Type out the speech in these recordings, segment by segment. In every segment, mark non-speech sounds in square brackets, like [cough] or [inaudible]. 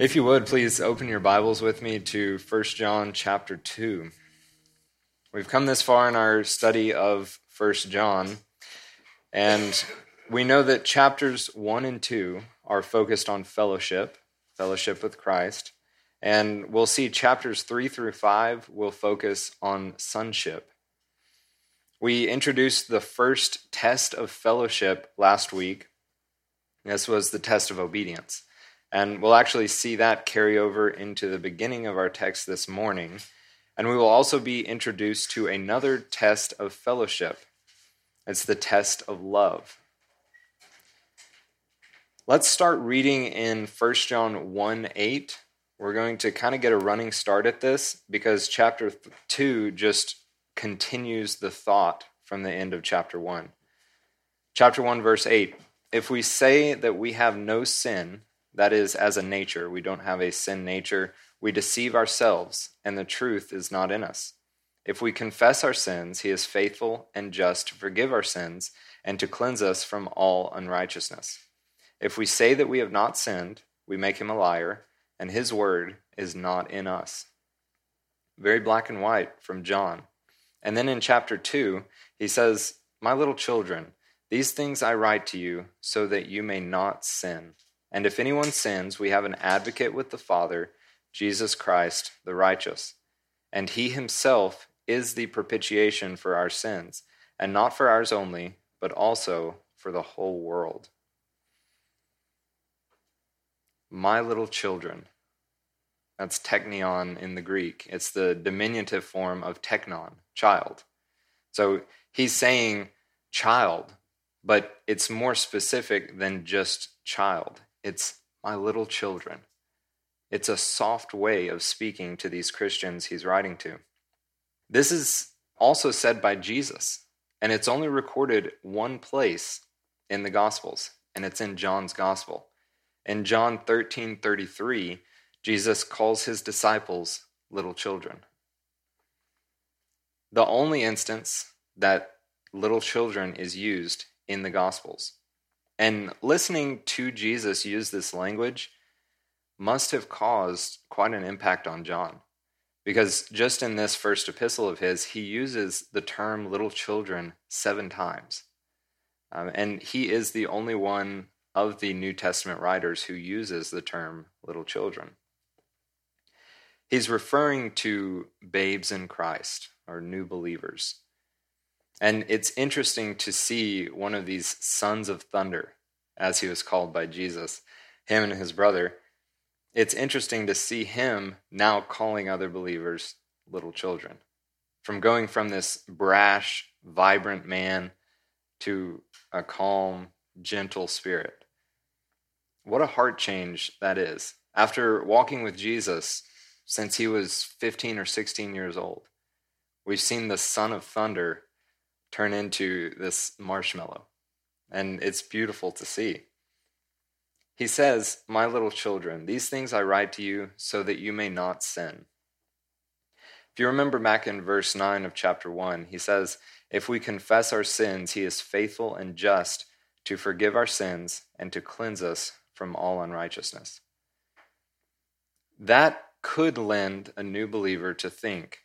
If you would, please open your Bibles with me to 1 John chapter 2. We've come this far in our study of 1 John, and we know that chapters 1 and 2 are focused on fellowship, fellowship with Christ, and we'll see chapters 3 through 5 will focus on sonship. We introduced the first test of fellowship last week. This was the test of obedience. And we'll actually see that carry over into the beginning of our text this morning. And we will also be introduced to another test of fellowship. It's the test of love. Let's start reading in 1 John 1 8. We're going to kind of get a running start at this because chapter 2 just continues the thought from the end of chapter 1. Chapter 1, verse 8 If we say that we have no sin, that is, as a nature, we don't have a sin nature. We deceive ourselves, and the truth is not in us. If we confess our sins, he is faithful and just to forgive our sins and to cleanse us from all unrighteousness. If we say that we have not sinned, we make him a liar, and his word is not in us. Very black and white from John. And then in chapter 2, he says, My little children, these things I write to you so that you may not sin. And if anyone sins, we have an advocate with the Father, Jesus Christ the righteous. And he himself is the propitiation for our sins, and not for ours only, but also for the whole world. My little children. That's teknion in the Greek. It's the diminutive form of teknon, child. So he's saying child, but it's more specific than just child. It's my little children. It's a soft way of speaking to these Christians he's writing to. This is also said by Jesus, and it's only recorded one place in the Gospels, and it's in John's Gospel. In John 13 33, Jesus calls his disciples little children. The only instance that little children is used in the Gospels. And listening to Jesus use this language must have caused quite an impact on John. Because just in this first epistle of his, he uses the term little children seven times. Um, and he is the only one of the New Testament writers who uses the term little children. He's referring to babes in Christ or new believers. And it's interesting to see one of these sons of thunder, as he was called by Jesus, him and his brother. It's interesting to see him now calling other believers little children. From going from this brash, vibrant man to a calm, gentle spirit. What a heart change that is. After walking with Jesus since he was 15 or 16 years old, we've seen the son of thunder turn into this marshmallow. And it's beautiful to see. He says, My little children, these things I write to you so that you may not sin. If you remember back in verse 9 of chapter 1, he says, If we confess our sins, he is faithful and just to forgive our sins and to cleanse us from all unrighteousness. That could lend a new believer to think,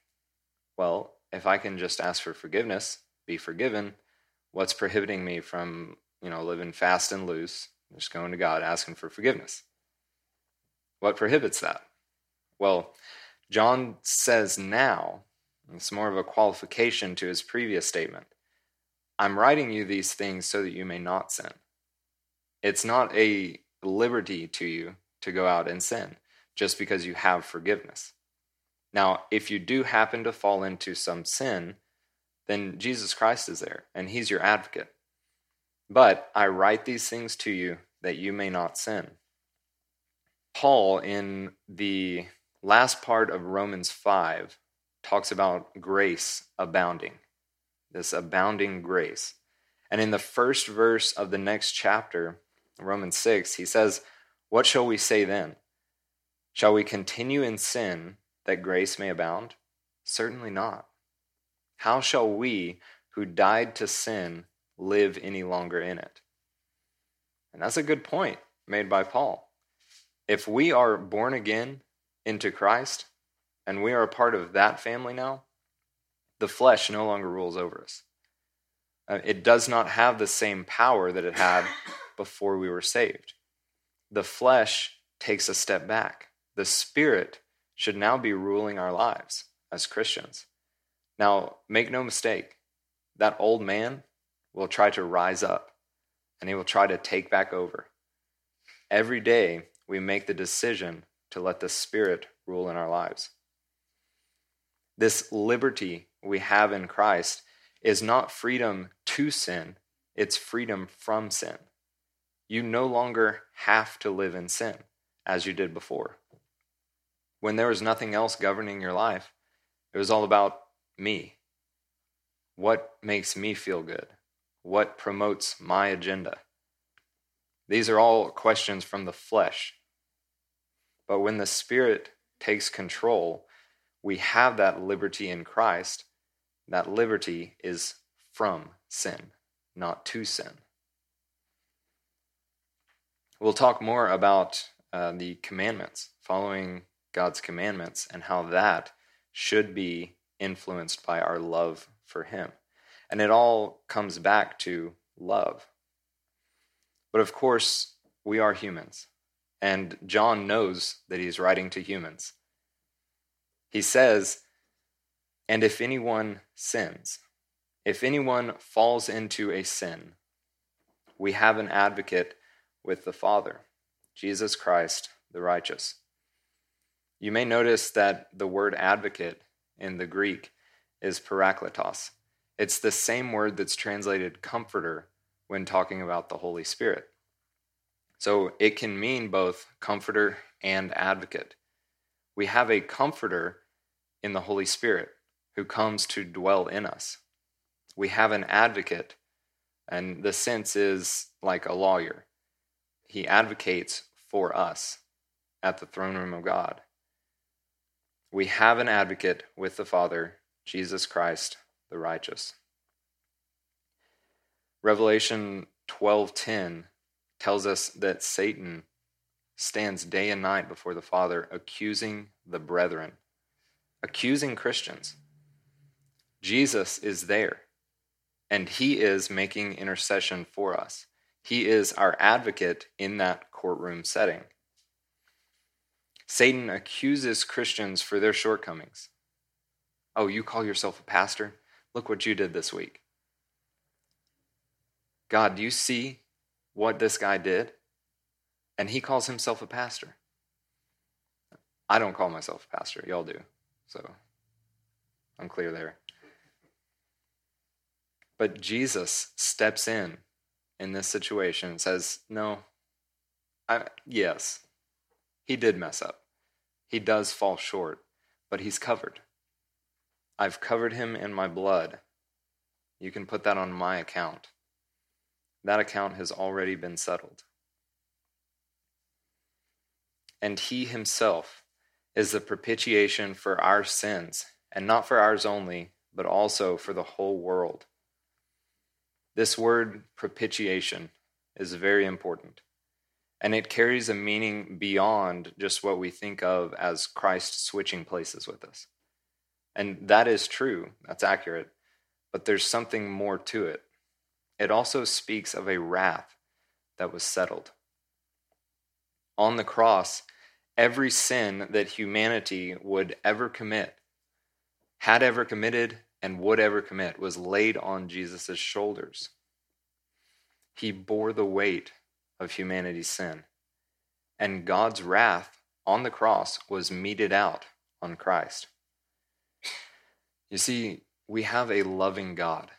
well, if I can just ask for forgiveness, be forgiven, what's prohibiting me from, you know, living fast and loose, just going to God asking for forgiveness? What prohibits that? Well, John says now, it's more of a qualification to his previous statement. I'm writing you these things so that you may not sin. It's not a liberty to you to go out and sin just because you have forgiveness. Now, if you do happen to fall into some sin, then Jesus Christ is there, and he's your advocate. But I write these things to you that you may not sin. Paul, in the last part of Romans 5, talks about grace abounding, this abounding grace. And in the first verse of the next chapter, Romans 6, he says, What shall we say then? Shall we continue in sin that grace may abound? Certainly not. How shall we, who died to sin, live any longer in it? And that's a good point made by Paul. if we are born again into Christ and we are a part of that family now, the flesh no longer rules over us. Uh, it does not have the same power that it had [coughs] before we were saved. The flesh takes a step back. The spirit should now be ruling our lives as Christians. Now, make no mistake, that old man will try to rise up and he will try to take back over. Every day, we make the decision to let the Spirit rule in our lives. This liberty we have in Christ is not freedom to sin, it's freedom from sin. You no longer have to live in sin as you did before. When there was nothing else governing your life, it was all about me. What makes me feel good? What promotes my agenda? These are all questions from the flesh. But when the Spirit takes control, we have that liberty in Christ. That liberty is from sin, not to sin. We'll talk more about uh, the commandments, following God's commandments, and how that should be influenced by our love for Him. And it all comes back to love. But of course, we are humans, and John knows that he's writing to humans. He says, And if anyone sins, if anyone falls into a sin, we have an advocate with the Father, Jesus Christ, the righteous. You may notice that the word advocate in the Greek is parakletos. It's the same word that's translated comforter when talking about the Holy Spirit. So it can mean both comforter and advocate. We have a comforter in the Holy Spirit who comes to dwell in us. We have an advocate, and the sense is like a lawyer. He advocates for us at the throne room of God. We have an advocate with the Father, Jesus Christ, the righteous. Revelation 12:10 tells us that Satan stands day and night before the Father accusing the brethren, accusing Christians. Jesus is there, and he is making intercession for us. He is our advocate in that courtroom setting. Satan accuses Christians for their shortcomings. Oh, you call yourself a pastor? Look what you did this week. God, do you see what this guy did? And he calls himself a pastor. I don't call myself a pastor. Y'all do. So I'm clear there. But Jesus steps in in this situation and says, No, I, yes, he did mess up. He does fall short, but he's covered. I've covered him in my blood. You can put that on my account. That account has already been settled. And he himself is the propitiation for our sins, and not for ours only, but also for the whole world. This word propitiation is very important, and it carries a meaning beyond just what we think of as Christ switching places with us. And that is true, that's accurate, but there's something more to it. It also speaks of a wrath that was settled. On the cross, every sin that humanity would ever commit, had ever committed, and would ever commit was laid on Jesus' shoulders. He bore the weight of humanity's sin, and God's wrath on the cross was meted out on Christ. You see, we have a loving God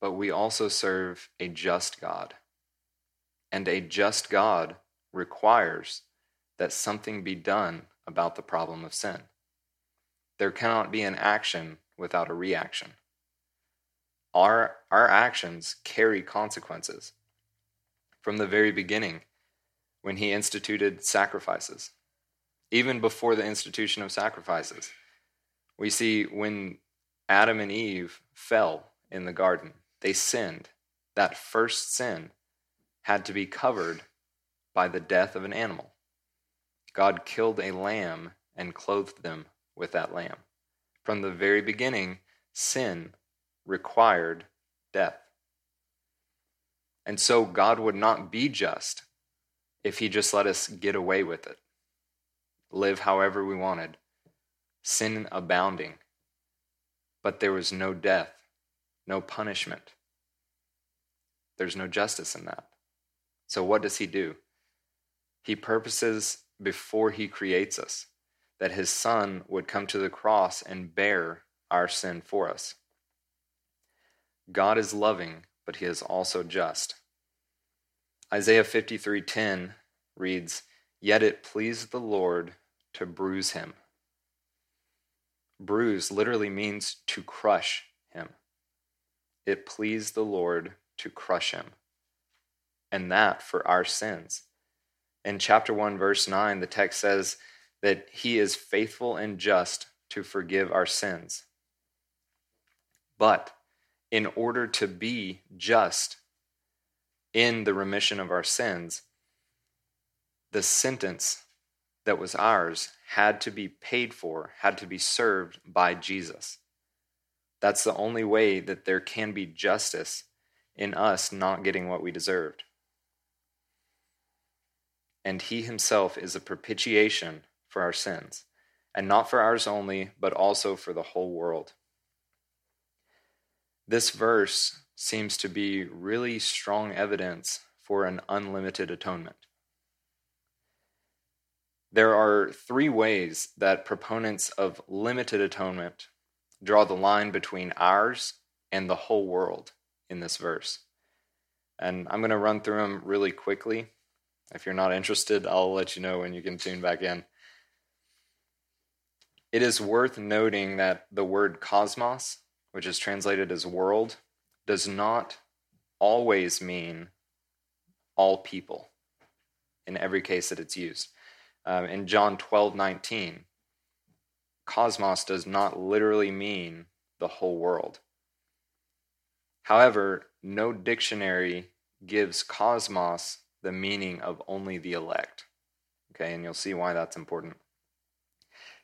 but we also serve a just God. And a just God requires that something be done about the problem of sin. There cannot be an action without a reaction. Our, our actions carry consequences. From the very beginning, when he instituted sacrifices, even before the institution of sacrifices, we see when Adam and Eve fell in the garden, they sinned. That first sin had to be covered by the death of an animal. God killed a lamb and clothed them with that lamb. From the very beginning, sin required death. And so God would not be just if He just let us get away with it, live however we wanted, sin abounding. But there was no death, no punishment. There's no justice in that. So, what does He do? He purposes before He creates us that His Son would come to the cross and bear our sin for us. God is loving, but he is also just. Isaiah 53:10 reads, "Yet it pleased the Lord to bruise him." Bruise literally means to crush him. It pleased the Lord to crush him. And that for our sins. In chapter 1 verse 9 the text says that he is faithful and just to forgive our sins. But in order to be just in the remission of our sins, the sentence that was ours had to be paid for, had to be served by Jesus. That's the only way that there can be justice in us not getting what we deserved. And he himself is a propitiation for our sins, and not for ours only, but also for the whole world. This verse seems to be really strong evidence for an unlimited atonement. There are three ways that proponents of limited atonement draw the line between ours and the whole world in this verse. And I'm going to run through them really quickly. If you're not interested, I'll let you know when you can tune back in. It is worth noting that the word cosmos which is translated as world, does not always mean all people in every case that it's used. Um, in John 12 19, cosmos does not literally mean the whole world. However, no dictionary gives cosmos the meaning of only the elect. Okay, and you'll see why that's important.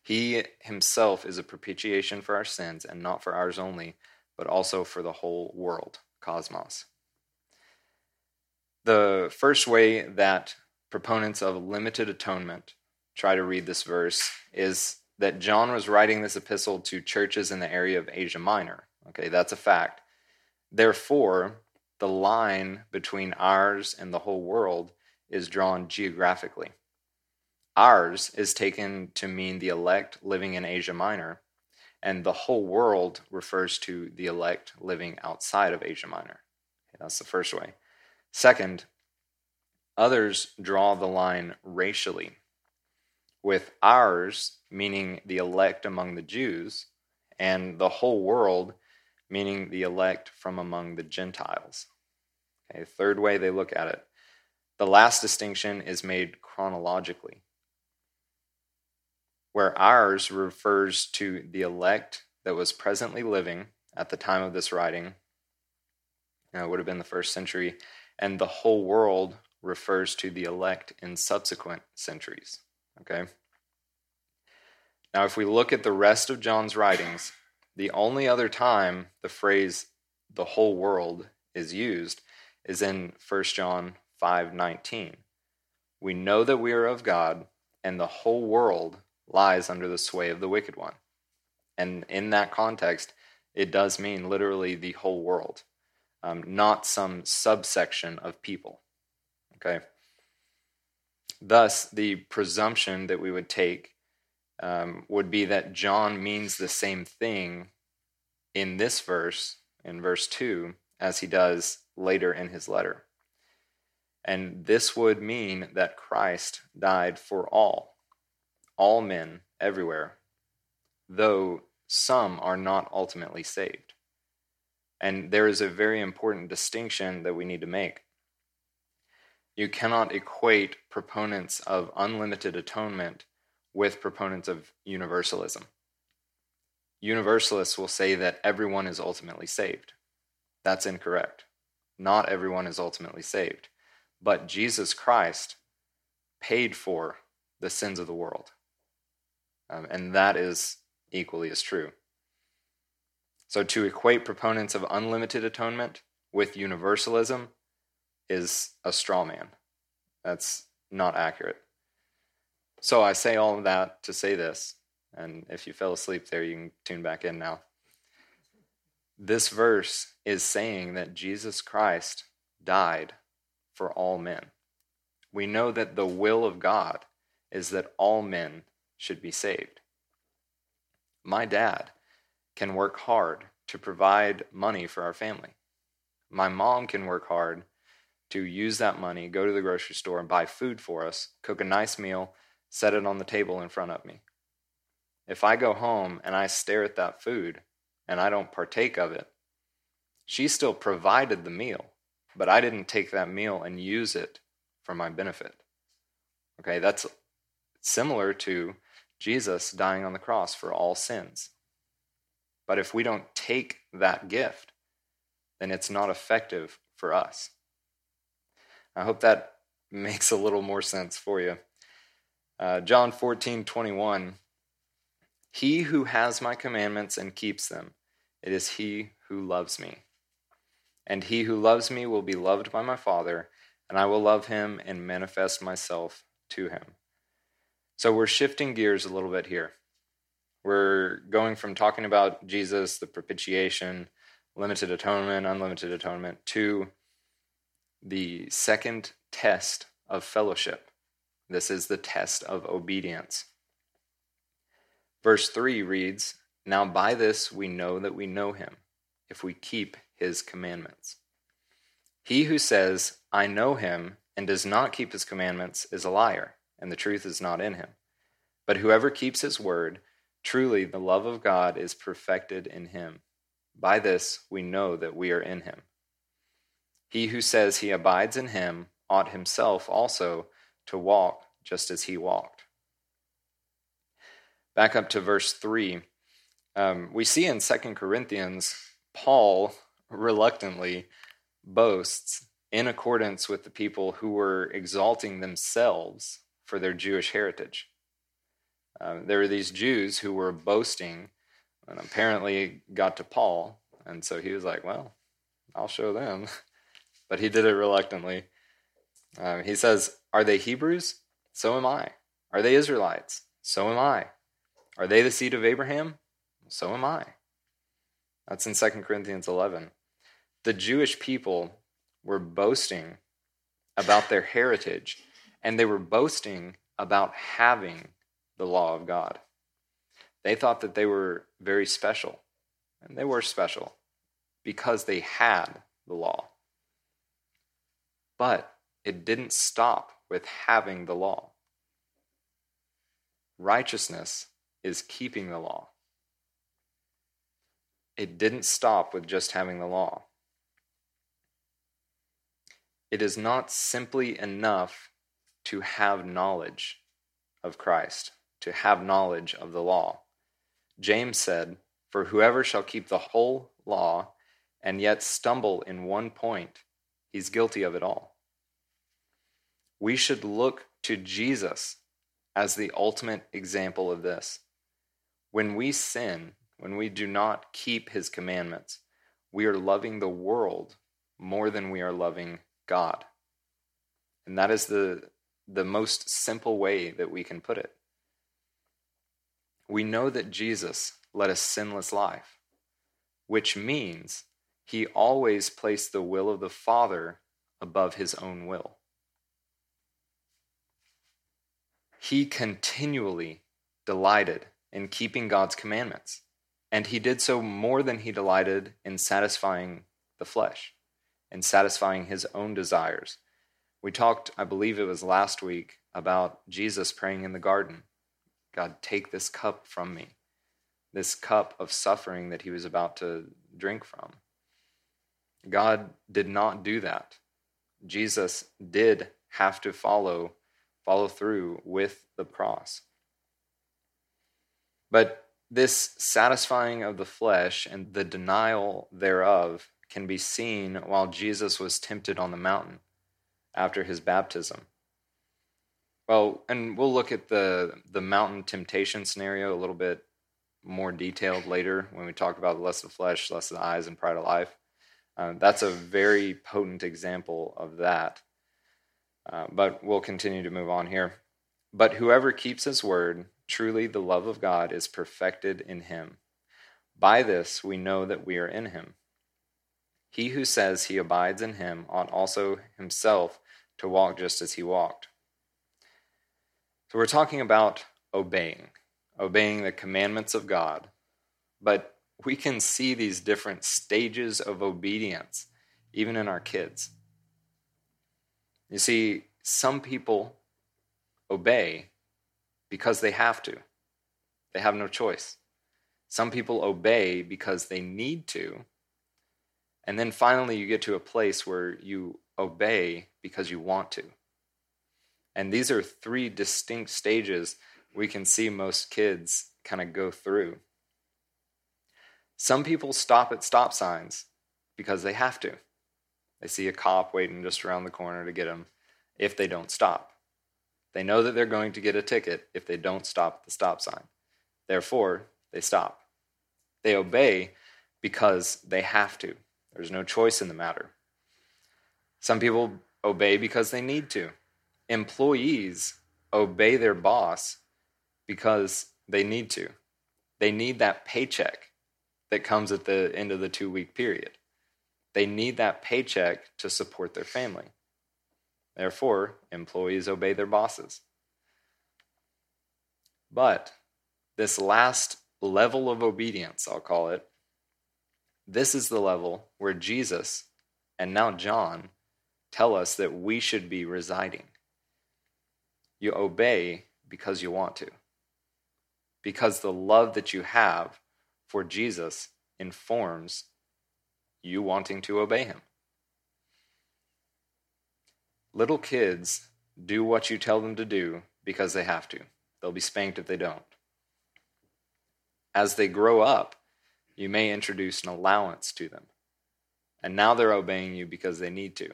He himself is a propitiation for our sins, and not for ours only, but also for the whole world, cosmos. The first way that proponents of limited atonement try to read this verse is that John was writing this epistle to churches in the area of Asia Minor. Okay, that's a fact. Therefore, the line between ours and the whole world is drawn geographically. Ours is taken to mean the elect living in Asia Minor, and the whole world refers to the elect living outside of Asia Minor. Okay, that's the first way. Second, others draw the line racially, with ours meaning the elect among the Jews, and the whole world meaning the elect from among the Gentiles. Okay, third way they look at it. The last distinction is made chronologically where ours refers to the elect that was presently living at the time of this writing. It would have been the first century, and the whole world refers to the elect in subsequent centuries. Okay? Now, if we look at the rest of John's writings, the only other time the phrase the whole world is used is in 1 John 5:19. We know that we are of God, and the whole world lies under the sway of the wicked one. And in that context, it does mean literally the whole world, um, not some subsection of people. Okay? Thus, the presumption that we would take um, would be that John means the same thing in this verse, in verse 2, as he does later in his letter. And this would mean that Christ died for all all men everywhere, though some are not ultimately saved. And there is a very important distinction that we need to make. You cannot equate proponents of unlimited atonement with proponents of universalism. Universalists will say that everyone is ultimately saved. That's incorrect. Not everyone is ultimately saved. But Jesus Christ paid for the sins of the world. Um, and that is equally as true. So to equate proponents of unlimited atonement with universalism is a straw man. That's not accurate. So I say all of that to say this, and if you fell asleep there, you can tune back in now. This verse is saying that Jesus Christ died for all men. We know that the will of God is that all men should be saved. My dad can work hard to provide money for our family. My mom can work hard to use that money, go to the grocery store and buy food for us, cook a nice meal, set it on the table in front of me. If I go home and I stare at that food and I don't partake of it, she still provided the meal, but I didn't take that meal and use it for my benefit. Okay, that's similar to Jesus dying on the cross for all sins. But if we don't take that gift, then it's not effective for us. I hope that [laughs] makes a little more sense for you. Uh, John 14, 21. He who has my commandments and keeps them, it is he who loves me. And he who loves me will be loved by my Father, and I will love him and manifest myself to him. So we're shifting gears a little bit here. We're going from talking about Jesus, the propitiation, limited atonement, unlimited atonement, to the second test of fellowship. This is the test of obedience. Verse 3 reads Now by this we know that we know him, if we keep his commandments. He who says, I know him, and does not keep his commandments is a liar, and the truth is not in him. But whoever keeps his word, truly the love of God is perfected in him. By this we know that we are in him. He who says he abides in him ought himself also to walk just as he walked. Back up to verse 3. Um, we see in Second Corinthians, Paul reluctantly boasts in accordance with the people who were exalting themselves for their Jewish heritage. Uh, there were these Jews who were boasting and apparently got to Paul. And so he was like, well, I'll show them. [laughs] but he did it reluctantly. Uh, he says, Are they Hebrews? So am I. Are they Israelites? So am I. Are they the seed of Abraham? So am I. That's in 2 Corinthians 11. The Jewish people were boasting about their heritage, and they were boasting about having the law of God. They thought that they were very special, and they were special because they had the law. But it didn't stop with having the law. Righteousness is keeping the law. It didn't stop with just having the law. It is not simply enough to have knowledge of Christ, to have knowledge of the law. James said, For whoever shall keep the whole law and yet stumble in one point, he's guilty of it all. We should look to Jesus as the ultimate example of this. When we sin, when we do not keep his commandments, we are loving the world more than we are loving God. And that is the, the most simple way that we can put it. We know that Jesus led a sinless life, which means he always placed the will of the Father above his own will. He continually delighted in keeping God's commandments, and he did so more than he delighted in satisfying the flesh and satisfying his own desires. We talked, I believe it was last week, about Jesus praying in the garden God, take this cup from me, this cup of suffering that he was about to drink from. God did not do that. Jesus did have to follow follow through with the cross. But this satisfying of the flesh and the denial thereof can be seen while Jesus was tempted on the mountain after his baptism. Well, and we'll look at the the mountain temptation scenario a little bit more detailed later when we talk about the lust of flesh, lust of the eyes, and pride of life. Uh, that's a very potent example of that. Uh, but we'll continue to move on here. But whoever keeps his word, truly the love of God is perfected in him. By this we know that we are in him. He who says he abides in him ought also himself to walk just as he walked. So we're talking about obeying, obeying the commandments of God. But we can see these different stages of obedience, even in our kids. You see, some people obey because they have to, they have no choice. Some people obey because they need to. And then finally, you get to a place where you obey because you want to. And these are three distinct stages we can see most kids kind of go through. Some people stop at stop signs because they have to. They see a cop waiting just around the corner to get them if they don't stop. They know that they're going to get a ticket if they don't stop at the stop sign. Therefore, they stop. They obey because they have to. There's no choice in the matter. Some people obey because they need to. Employees obey their boss because they need to. They need that paycheck that comes at the end of the two week period. They need that paycheck to support their family. Therefore, employees obey their bosses. But this last level of obedience, I'll call it, this is the level where Jesus and now John tell us that we should be residing. You obey because you want to, because the love that you have for Jesus informs you wanting to obey him. Little kids do what you tell them to do because they have to. They'll be spanked if they don't. As they grow up, you may introduce an allowance to them. And now they're obeying you because they need to.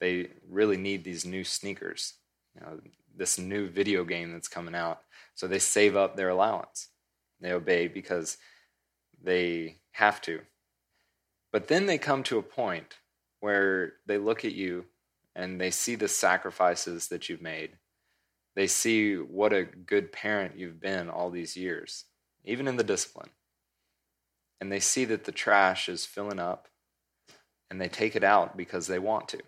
They really need these new sneakers, you know, this new video game that's coming out. So they save up their allowance. They obey because they have to. But then they come to a point where they look at you and they see the sacrifices that you've made. They see what a good parent you've been all these years, even in the discipline. And they see that the trash is filling up and they take it out because they want to.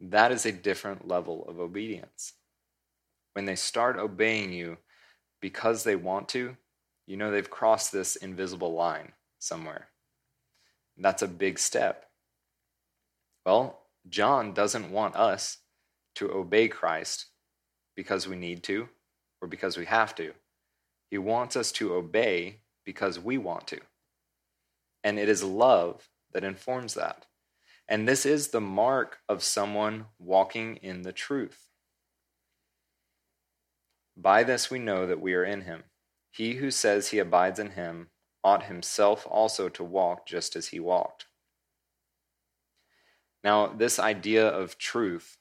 That is a different level of obedience. When they start obeying you because they want to, you know they've crossed this invisible line somewhere. That's a big step. Well, John doesn't want us to obey Christ because we need to or because we have to. He wants us to obey because we want to. And it is love that informs that. And this is the mark of someone walking in the truth. By this we know that we are in him. He who says he abides in him ought himself also to walk just as he walked. Now, this idea of truth,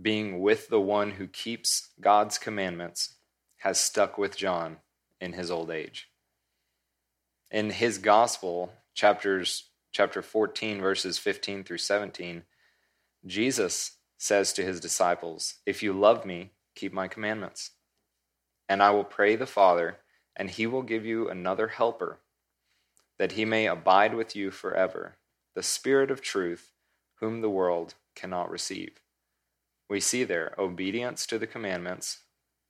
being with the one who keeps God's commandments, has stuck with John in his old age. In his gospel, chapters chapter 14, verses 15 through 17, Jesus says to his disciples, If you love me, keep my commandments. And I will pray the Father, and he will give you another helper, that he may abide with you forever, the Spirit of truth, whom the world cannot receive. We see there obedience to the commandments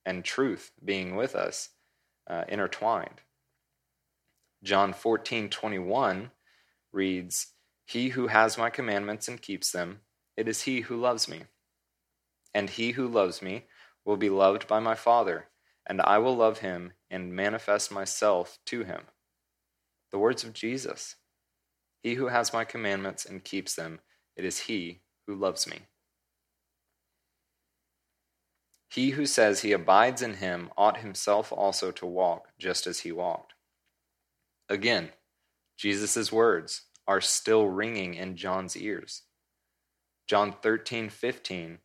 and truth being with us uh, intertwined. John 14, 21 reads, He who has my commandments and keeps them, it is he who loves me. And he who loves me will be loved by my Father, and I will love him and manifest myself to him. The words of Jesus He who has my commandments and keeps them, it is he who loves me. He who says he abides in him ought himself also to walk just as he walked. Again, Jesus' words are still ringing in John's ears. John 13, 15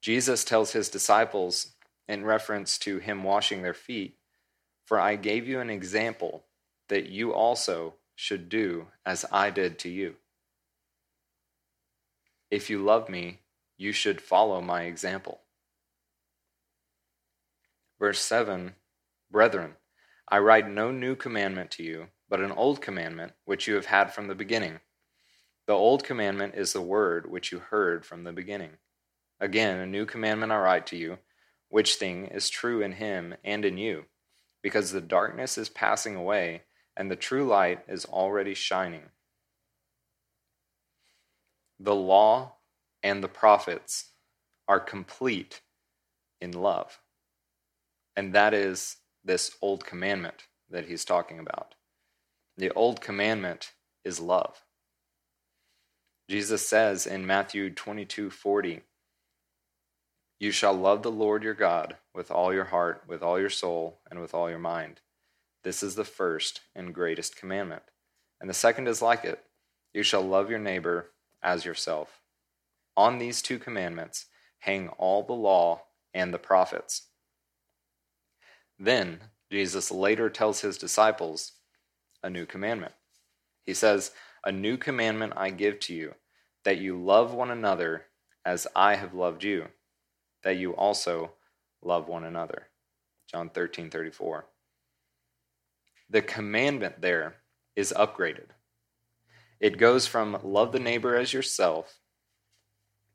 Jesus tells his disciples in reference to him washing their feet, For I gave you an example that you also should do as I did to you. If you love me, you should follow my example. Verse 7 Brethren, I write no new commandment to you, but an old commandment which you have had from the beginning. The old commandment is the word which you heard from the beginning. Again, a new commandment I write to you, which thing is true in him and in you, because the darkness is passing away, and the true light is already shining. The law and the prophets are complete in love. And that is this old commandment that he's talking about. The old commandment is love. Jesus says in Matthew 22 40, you shall love the Lord your God with all your heart, with all your soul, and with all your mind. This is the first and greatest commandment. And the second is like it you shall love your neighbor as yourself. On these two commandments hang all the law and the prophets. Then Jesus later tells his disciples a new commandment. He says, A new commandment I give to you, that you love one another as I have loved you that you also love one another. John 13 34. The commandment there is upgraded. It goes from love the neighbor as yourself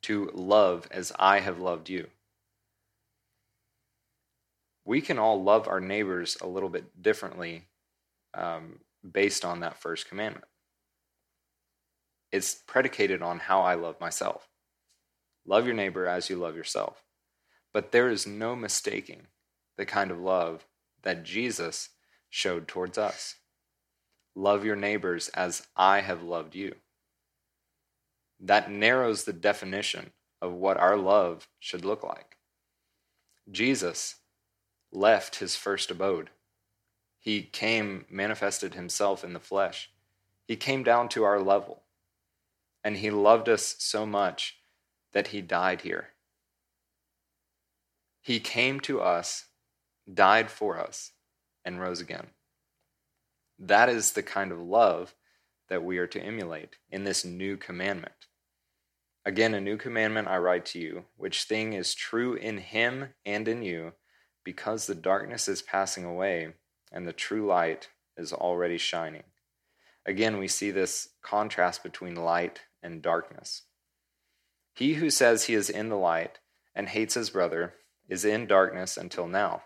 to love as I have loved you. We can all love our neighbors a little bit differently um, based on that first commandment. It's predicated on how I love myself. Love your neighbor as you love yourself. But there is no mistaking the kind of love that Jesus showed towards us. Love your neighbors as I have loved you. That narrows the definition of what our love should look like. Jesus left his first abode. He came, manifested himself in the flesh. He came down to our level. And he loved us so much that he died here. He came to us, died for us, and rose again. That is the kind of love that we are to emulate in this new commandment. Again, a new commandment I write to you, which thing is true in him and in you, because the darkness is passing away and the true light is already shining. Again, we see this contrast between light and darkness. He who says he is in the light and hates his brother is in darkness until now.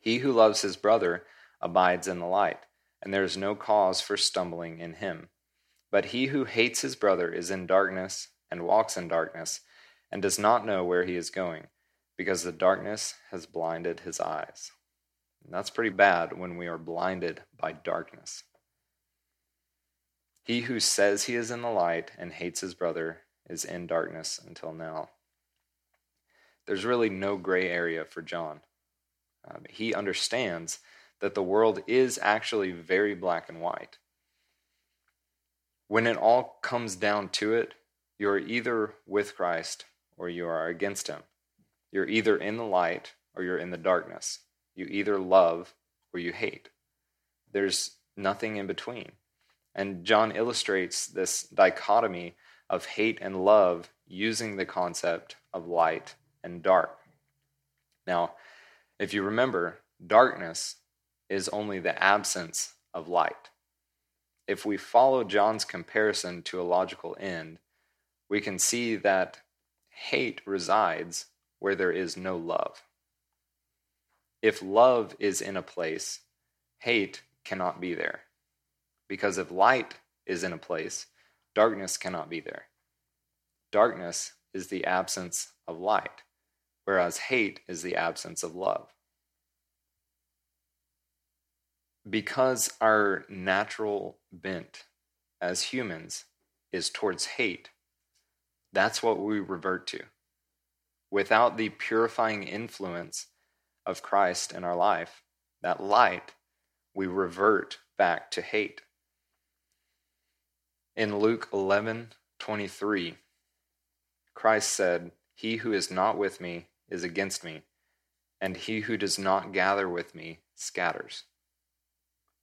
He who loves his brother abides in the light, and there is no cause for stumbling in him. But he who hates his brother is in darkness and walks in darkness, and does not know where he is going, because the darkness has blinded his eyes. And that's pretty bad when we are blinded by darkness. He who says he is in the light and hates his brother is in darkness until now there's really no gray area for John. Um, he understands that the world is actually very black and white. When it all comes down to it, you're either with Christ or you are against him. You're either in the light or you're in the darkness. You either love or you hate. There's nothing in between. And John illustrates this dichotomy of hate and love using the concept of light and dark. Now, if you remember, darkness is only the absence of light. If we follow John's comparison to a logical end, we can see that hate resides where there is no love. If love is in a place, hate cannot be there. Because if light is in a place, darkness cannot be there. Darkness is the absence of light whereas hate is the absence of love. Because our natural bent as humans is towards hate, that's what we revert to. Without the purifying influence of Christ in our life, that light, we revert back to hate. In Luke 11 23, Christ said, He who is not with me is against me, and he who does not gather with me scatters.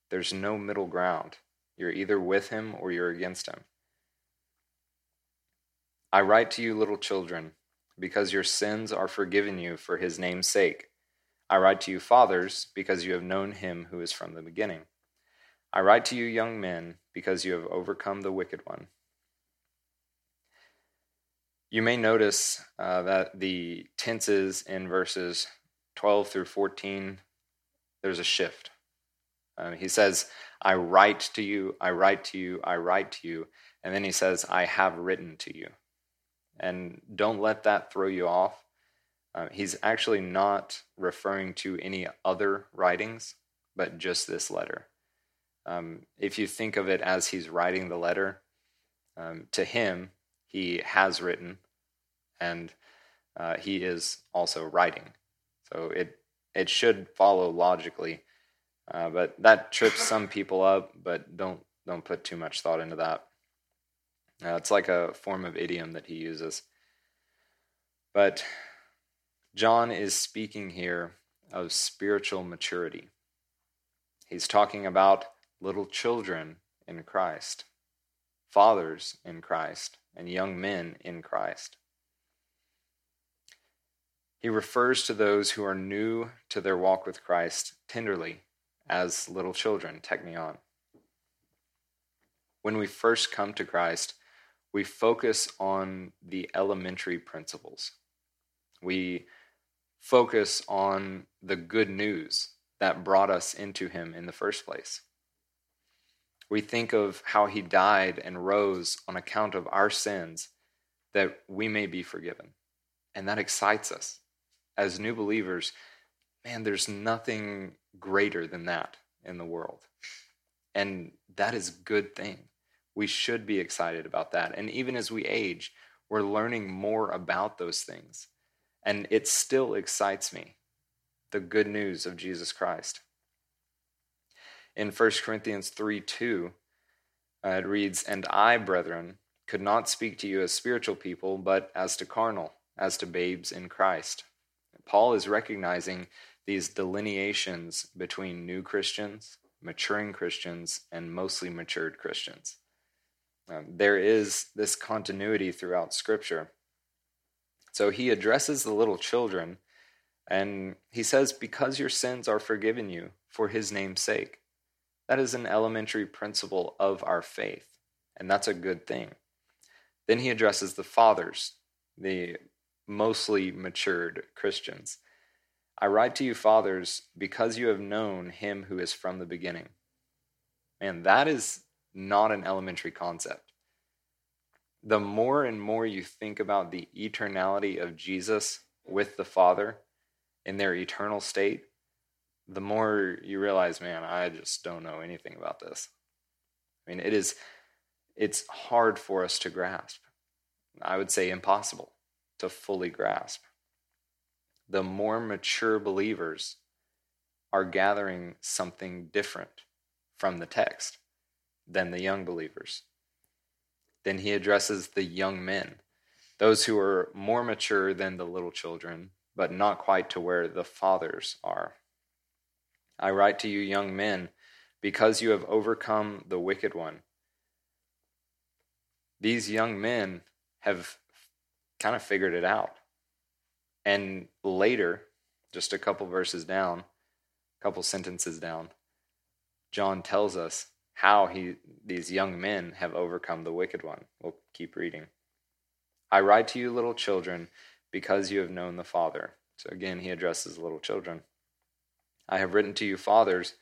There's no middle ground. You're either with him or you're against him. I write to you, little children, because your sins are forgiven you for his name's sake. I write to you, fathers, because you have known him who is from the beginning. I write to you, young men, because you have overcome the wicked one. You may notice uh, that the tenses in verses 12 through 14, there's a shift. Um, he says, I write to you, I write to you, I write to you. And then he says, I have written to you. And don't let that throw you off. Uh, he's actually not referring to any other writings, but just this letter. Um, if you think of it as he's writing the letter, um, to him, he has written, and uh, he is also writing. So it it should follow logically, uh, but that trips some people up. But don't don't put too much thought into that. Uh, it's like a form of idiom that he uses. But John is speaking here of spiritual maturity. He's talking about little children in Christ, fathers in Christ, and young men in Christ. He refers to those who are new to their walk with Christ tenderly as little children, teknion. When we first come to Christ, we focus on the elementary principles. We focus on the good news that brought us into Him in the first place. We think of how He died and rose on account of our sins that we may be forgiven. And that excites us. As new believers, man, there's nothing greater than that in the world. And that is a good thing. We should be excited about that. And even as we age, we're learning more about those things. And it still excites me the good news of Jesus Christ. In 1 Corinthians 3 2, uh, it reads, And I, brethren, could not speak to you as spiritual people, but as to carnal, as to babes in Christ. Paul is recognizing these delineations between new Christians, maturing Christians, and mostly matured Christians. Um, there is this continuity throughout Scripture. So he addresses the little children and he says, Because your sins are forgiven you for his name's sake. That is an elementary principle of our faith, and that's a good thing. Then he addresses the fathers, the mostly matured Christians. I write to you, fathers, because you have known him who is from the beginning. And that is not an elementary concept. The more and more you think about the eternality of Jesus with the Father in their eternal state, the more you realize, man, I just don't know anything about this. I mean, it is it's hard for us to grasp. I would say impossible to fully grasp. The more mature believers are gathering something different from the text than the young believers. Then he addresses the young men, those who are more mature than the little children, but not quite to where the fathers are. I write to you, young men, because you have overcome the wicked one. These young men have kind of figured it out. And later, just a couple verses down, a couple sentences down, John tells us how he these young men have overcome the wicked one. We'll keep reading. I write to you little children because you have known the Father. So again, he addresses little children. I have written to you fathers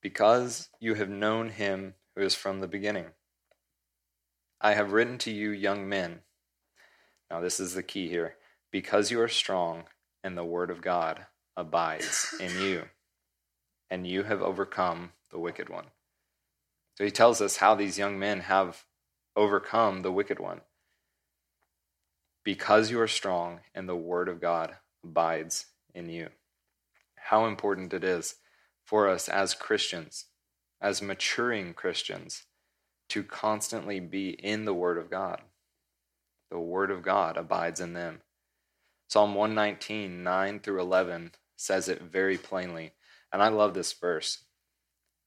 because you have known him who is from the beginning. I have written to you young men now, this is the key here. Because you are strong and the word of God abides in you, and you have overcome the wicked one. So he tells us how these young men have overcome the wicked one. Because you are strong and the word of God abides in you. How important it is for us as Christians, as maturing Christians, to constantly be in the word of God the word of God abides in them. Psalm 119, 9 through 11 says it very plainly. And I love this verse.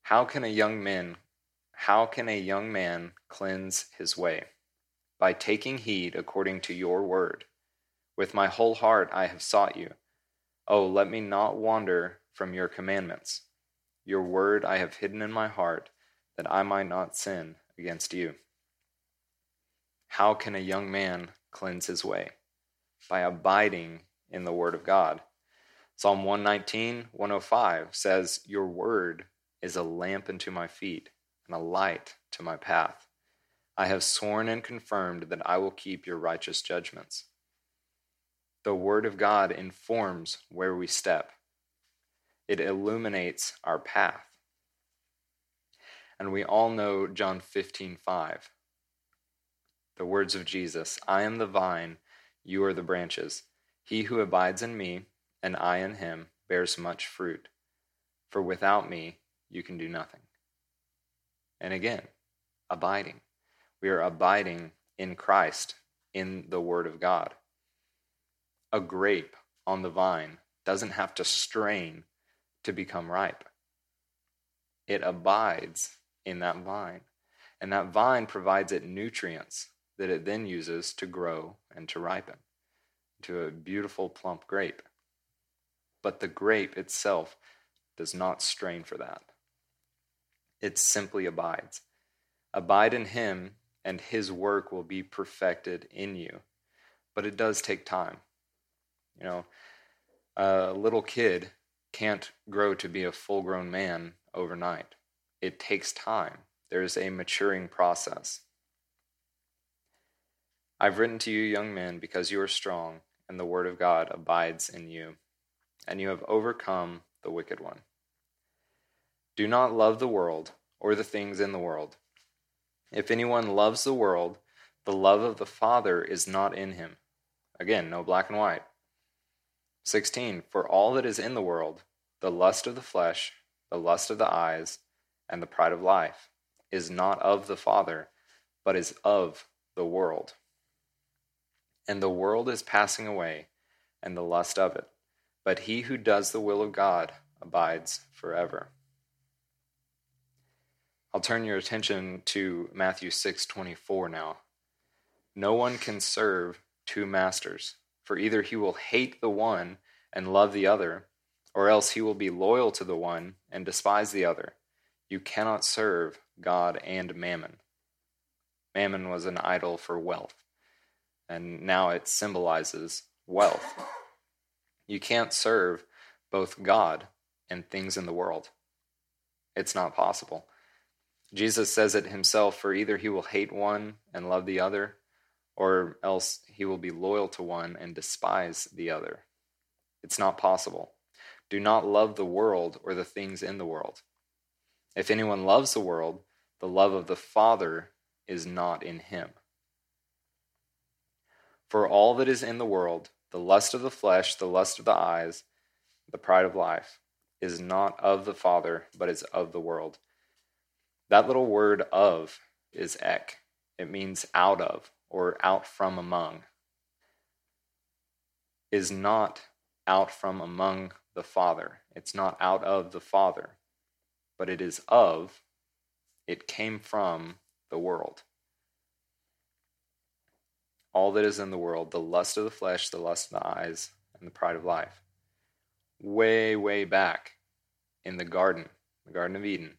How can a young man how can a young man cleanse his way? By taking heed according to your word. With my whole heart I have sought you. Oh, let me not wander from your commandments. Your word I have hidden in my heart, that I might not sin against you. How can a young man cleanse his way? By abiding in the word of God. Psalm 119, 105 says, Your word is a lamp unto my feet and a light to my path. I have sworn and confirmed that I will keep your righteous judgments. The Word of God informs where we step, it illuminates our path. And we all know John 15 5. The words of Jesus I am the vine, you are the branches. He who abides in me, and I in him, bears much fruit. For without me, you can do nothing. And again, abiding. We are abiding in Christ, in the Word of God. A grape on the vine doesn't have to strain to become ripe, it abides in that vine. And that vine provides it nutrients that it then uses to grow and to ripen to a beautiful plump grape. But the grape itself does not strain for that. It simply abides. Abide in Him, and His work will be perfected in you. But it does take time. You know, a little kid can't grow to be a full grown man overnight. It takes time. There's a maturing process. I've written to you, young men, because you are strong, and the word of God abides in you, and you have overcome the wicked one. Do not love the world or the things in the world. If anyone loves the world, the love of the Father is not in him. Again, no black and white. 16. For all that is in the world, the lust of the flesh, the lust of the eyes, and the pride of life, is not of the Father, but is of the world. And the world is passing away, and the lust of it. But he who does the will of God abides forever. I'll turn your attention to Matthew 6:24 now. No one can serve two masters, for either he will hate the one and love the other, or else he will be loyal to the one and despise the other. You cannot serve God and mammon. Mammon was an idol for wealth, and now it symbolizes wealth. You can't serve both God and things in the world. It's not possible. Jesus says it himself for either he will hate one and love the other, or else he will be loyal to one and despise the other. It's not possible. Do not love the world or the things in the world. If anyone loves the world, the love of the Father is not in him. For all that is in the world, the lust of the flesh, the lust of the eyes, the pride of life, is not of the Father, but is of the world. That little word of is ek. It means out of or out from among. Is not out from among the Father. It's not out of the Father, but it is of, it came from the world. All that is in the world, the lust of the flesh, the lust of the eyes, and the pride of life. Way, way back in the garden, the Garden of Eden,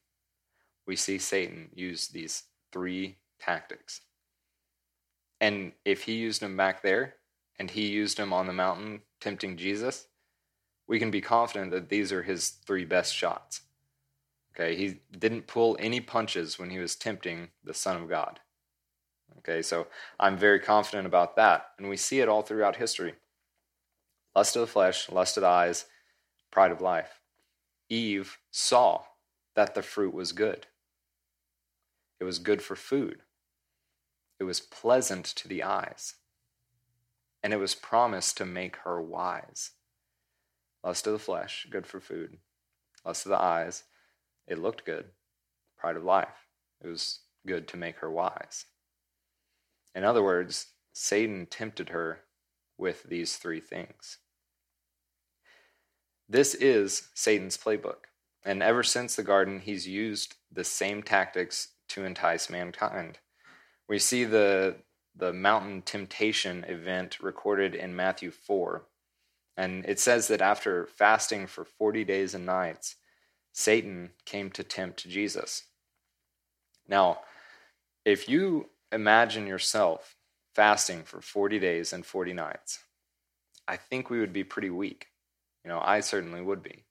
we see Satan use these three tactics. And if he used them back there, and he used them on the mountain tempting Jesus, we can be confident that these are his three best shots. Okay, he didn't pull any punches when he was tempting the Son of God. Okay, so I'm very confident about that. And we see it all throughout history lust of the flesh, lust of the eyes, pride of life. Eve saw that the fruit was good. It was good for food. It was pleasant to the eyes. And it was promised to make her wise. Lust of the flesh, good for food. Lust of the eyes, it looked good. Pride of life, it was good to make her wise. In other words, Satan tempted her with these three things. This is Satan's playbook. And ever since the garden, he's used the same tactics to entice mankind. We see the, the mountain temptation event recorded in Matthew 4. And it says that after fasting for 40 days and nights, Satan came to tempt Jesus. Now, if you imagine yourself fasting for 40 days and 40 nights, I think we would be pretty weak. You know, I certainly would be.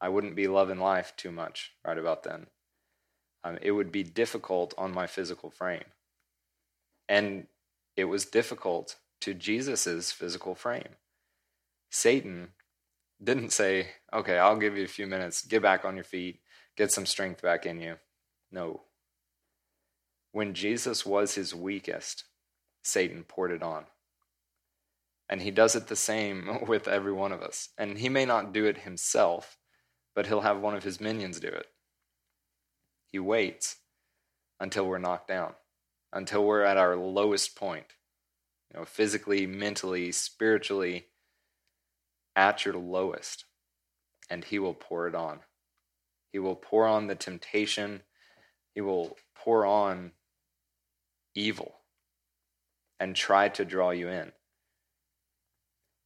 I wouldn't be loving life too much right about then. Um, it would be difficult on my physical frame. And it was difficult to Jesus's physical frame. Satan didn't say, okay, I'll give you a few minutes, get back on your feet, get some strength back in you. No. When Jesus was his weakest, Satan poured it on. And he does it the same [laughs] with every one of us. And he may not do it himself, but he'll have one of his minions do it. He waits until we're knocked down, until we're at our lowest point, you know, physically, mentally, spiritually, at your lowest, and he will pour it on. He will pour on the temptation, he will pour on evil and try to draw you in.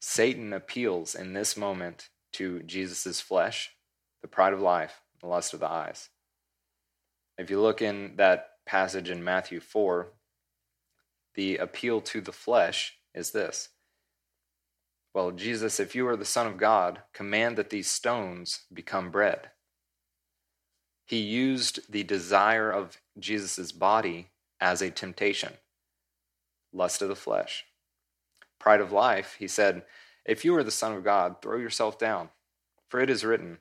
Satan appeals in this moment to Jesus' flesh, the pride of life, the lust of the eyes. If you look in that passage in Matthew 4, the appeal to the flesh is this Well, Jesus, if you are the Son of God, command that these stones become bread. He used the desire of Jesus' body as a temptation lust of the flesh. Pride of life, he said, If you are the Son of God, throw yourself down. For it is written,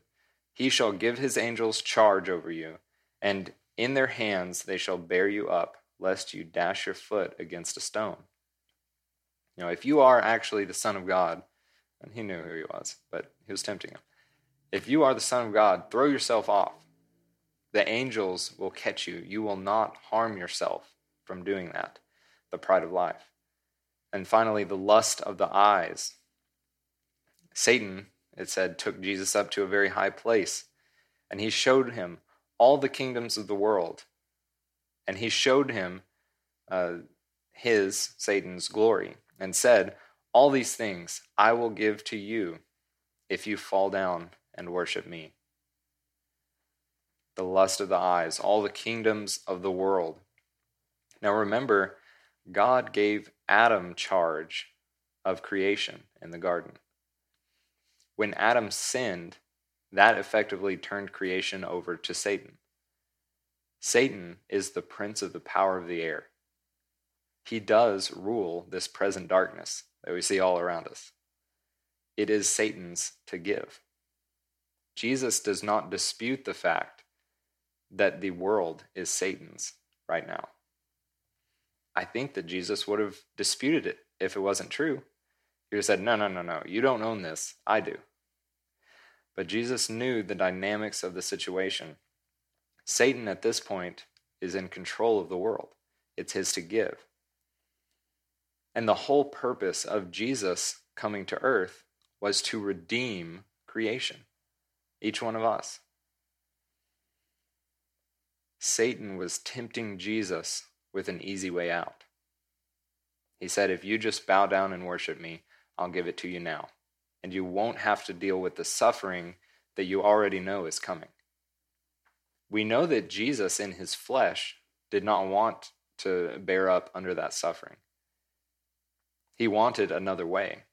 He shall give his angels charge over you, and in their hands they shall bear you up, lest you dash your foot against a stone. Know, if you are actually the Son of God, and he knew who he was, but he was tempting him. If you are the Son of God, throw yourself off. The angels will catch you. You will not harm yourself from doing that. The pride of life. And finally, the lust of the eyes. Satan, it said, took Jesus up to a very high place, and he showed him all the kingdoms of the world. And he showed him uh, his, Satan's, glory, and said, All these things I will give to you if you fall down and worship me. The lust of the eyes, all the kingdoms of the world. Now remember, God gave Adam charge of creation in the garden. When Adam sinned, that effectively turned creation over to Satan. Satan is the prince of the power of the air. He does rule this present darkness that we see all around us. It is Satan's to give. Jesus does not dispute the fact that the world is Satan's right now. I think that Jesus would have disputed it if it wasn't true. He would have said, No, no, no, no, you don't own this. I do. But Jesus knew the dynamics of the situation. Satan, at this point, is in control of the world, it's his to give. And the whole purpose of Jesus coming to earth was to redeem creation, each one of us. Satan was tempting Jesus with an easy way out. He said, If you just bow down and worship me, I'll give it to you now. And you won't have to deal with the suffering that you already know is coming. We know that Jesus in his flesh did not want to bear up under that suffering. He wanted another way,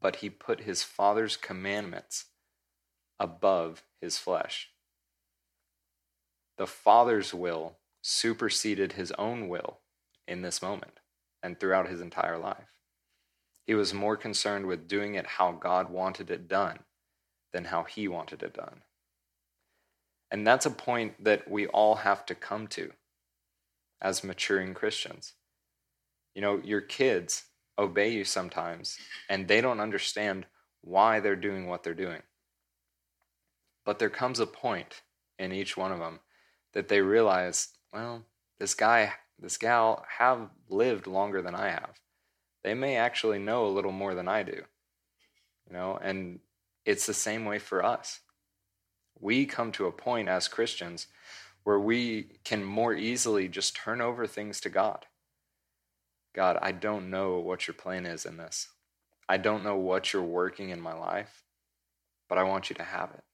but he put his Father's commandments above his flesh. The Father's will superseded his own will in this moment and throughout his entire life. He was more concerned with doing it how God wanted it done than how he wanted it done. And that's a point that we all have to come to as maturing Christians. You know, your kids obey you sometimes, and they don't understand why they're doing what they're doing. But there comes a point in each one of them that they realize well, this guy, this gal have lived longer than I have. They may actually know a little more than I do. You know, and it's the same way for us. We come to a point as Christians where we can more easily just turn over things to God. God, I don't know what your plan is in this. I don't know what you're working in my life, but I want you to have it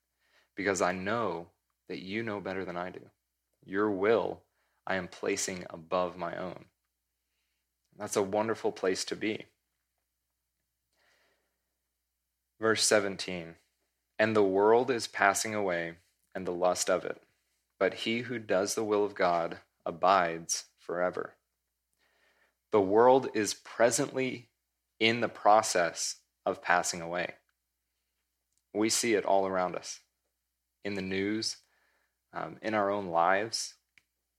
because I know that you know better than I do. Your will I am placing above my own. That's a wonderful place to be. Verse 17 And the world is passing away, and the lust of it, but he who does the will of God abides forever. The world is presently in the process of passing away. We see it all around us in the news, um, in our own lives.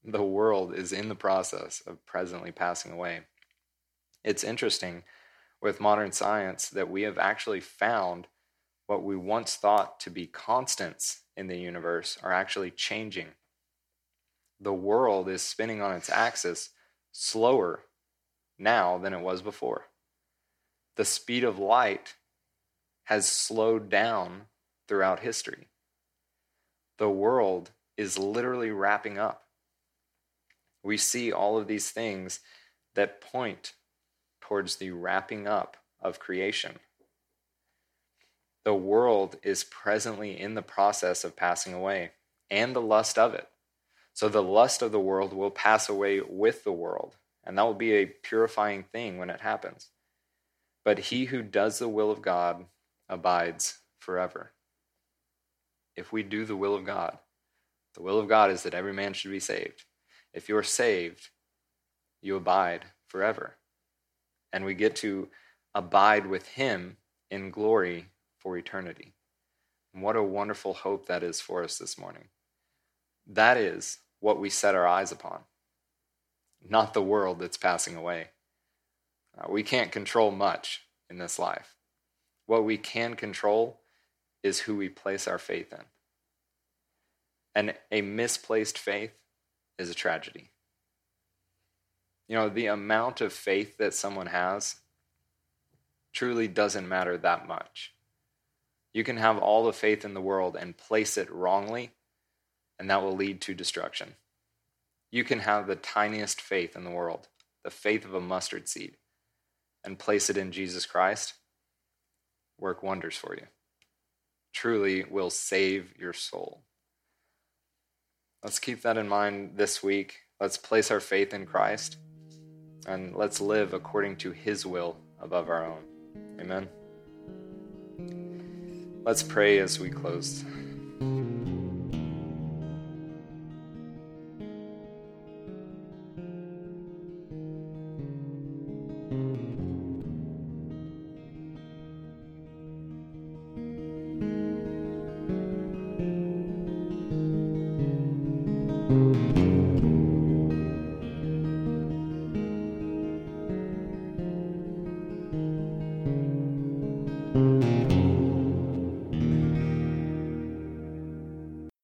The world is in the process of presently passing away. It's interesting with modern science that we have actually found what we once thought to be constants in the universe are actually changing. The world is spinning on its axis slower now than it was before. The speed of light has slowed down throughout history. The world is literally wrapping up. We see all of these things that point towards the wrapping up of creation. The world is presently in the process of passing away, and the lust of it. So the lust of the world will pass away with the world, and that will be a purifying thing when it happens. But he who does the will of God abides forever. If we do the will of God, the will of God is that every man should be saved. If you're saved, you abide forever and we get to abide with him in glory for eternity. And what a wonderful hope that is for us this morning. That is what we set our eyes upon, not the world that's passing away. Uh, we can't control much in this life. What we can control is who we place our faith in. And a misplaced faith is a tragedy. You know, the amount of faith that someone has truly doesn't matter that much. You can have all the faith in the world and place it wrongly, and that will lead to destruction. You can have the tiniest faith in the world, the faith of a mustard seed, and place it in Jesus Christ, work wonders for you. Truly will save your soul. Let's keep that in mind this week. Let's place our faith in Christ and let's live according to His will above our own. Amen. Let's pray as we close.